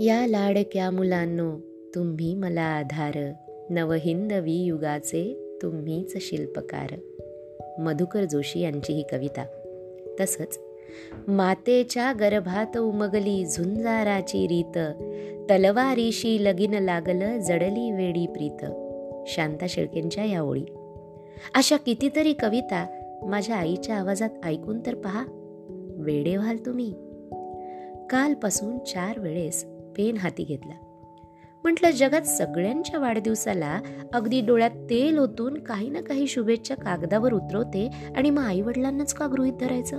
या लाडक्या मुलांनो तुम्ही मला आधार. नवहिंदवी युगाचे तुम्हीच शिल्पकार. मधुकर जोशी यांची ही कविता. तसंच मातेच्या गर्भात उमगली झुंजाराची रीत. तलवारीशी लगीन लागलं जडली वेडी प्रीत. शांता शेळकेंच्या या ओळी. अशा कितीतरी कविता माझ्या आईच्या आवाजात ऐकून तर पहा. वेडे व्हाल तुम्ही. कालपासून चार वेळेस पेन हाती घेतला. म्हटलं जगात सगळ्यांच्या वाढदिवसाला अगदी डोळ्यात तेल ओतून काही ना काही शुभेच्छा कागदावर उतरवते आणि मग आई वडिलांनाच का गृहित धरायचं?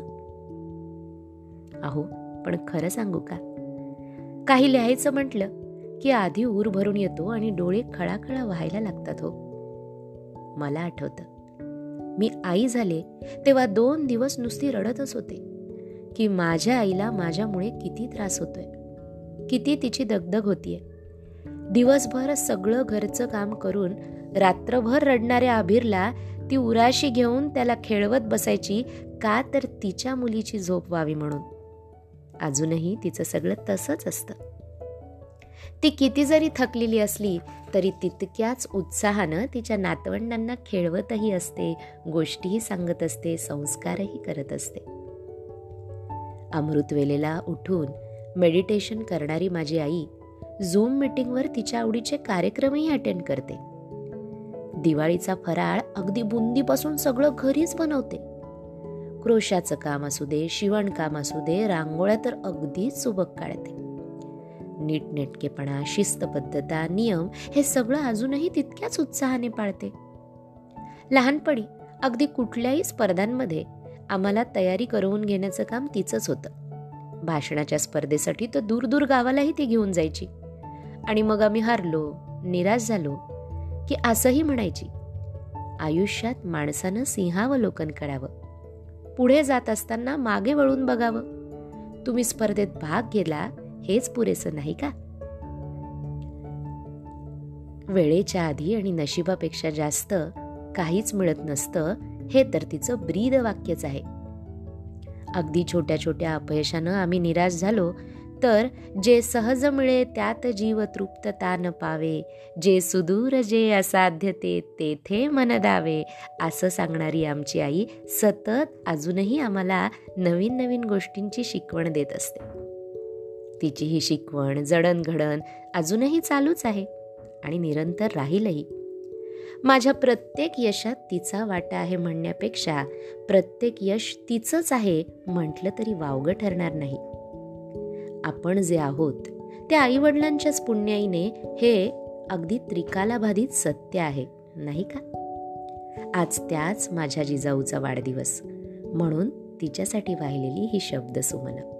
अहो पण खरं सांगू का? काही लिहायचं म्हटलं की आधी ऊर भरून येतो आणि डोळे खळाखळा व्हायला लागतात हो. मला आठवतं. मी आई झाले तेव्हा दोन दिवस नुसती रडतच होते की माझ्या आईला माझ्यामुळे किती त्रास होतोय. किती तिची दगदग होतीये. दिवसभर सगळं घरचं काम करून रात्रभर रडणाऱ्या अभिरला ती उराशी घेऊन त्याला खेळवत बसायची का तर तिच्या मुलीची झोप व्हावी म्हणून. अजूनही तिचं सगळं तसंच असतं. ती किती जरी थकलेली असली तरी तितक्याच उत्साहानं तिच्या नातवंडांना खेळवतही असते गोष्टीही सांगत असते संस्कारही करत असते. अमृतवेलेला उठून मेडिटेशन करणारी माझी आई झूम मीटिंगवर तिच्या आवडीचे कार्यक्रमही अटेंड करते. दिवाळीचा फराळ अगदी बुंदीपासून सगळं घरीच बनवते. क्रोशाचं काम असू दे शिवणकाम असू दे रांगोळ्या तर अगदीच सुबक काढते. नीटनेटकेपणा शिस्तबद्धता नियम हे सगळं अजूनही तितक्याच उत्साहाने पाळते. लहानपणी अगदी कुठल्याही स्पर्धांमध्ये आम्हाला तयारी करवून घेण्याचं काम तिचंच होतं. भाषणाच्या स्पर्धेसाठी तर दूर दूर गावालाही ती घेऊन जायची. आणि मग आम्ही हारलो निराश झालो की असंही म्हणायची आयुष्यात माणसानं सिंहावलोकन करावं. पुढे जात असताना मागे वळून बघावं. तुम्ही स्पर्धेत भाग घेला हेच पुरेसं नाही का? वेळेच्या आधी आणि नशिबापेक्षा जास्त काहीच मिळत नसतं हे तर तिचं ब्रीद वाक्यच आहे. अगदी छोट्या छोट्या अपयशानं आम्ही निराश झालो. तर जे सहज मिळे त्यात जीव तृप्तता न पावे. जे सुदूर जे असाध्य ते तेथे मन दावे असं सांगणारी आमची आई सतत अजूनही आम्हाला नवीन नवीन गोष्टींची शिकवण देत असते. तिची ही शिकवण जडणघडण अजूनही चालूच आहे आणि निरंतर राहीलही. माझ्या प्रत्येक यशात तिचा वाटा आहे म्हणण्यापेक्षा प्रत्येक यश तिचंच आहे म्हटलं तरी वावगं ठरणार नाही. आपण जे आहोत ते आईवडिलांच्याच पुण्याईने हे अगदी त्रिकालाबाधित सत्य आहे नाही का? आज त्याच माझ्या जिजाऊचा वाढदिवस म्हणून तिच्यासाठी वाहिलेली ही शब्द सुमना.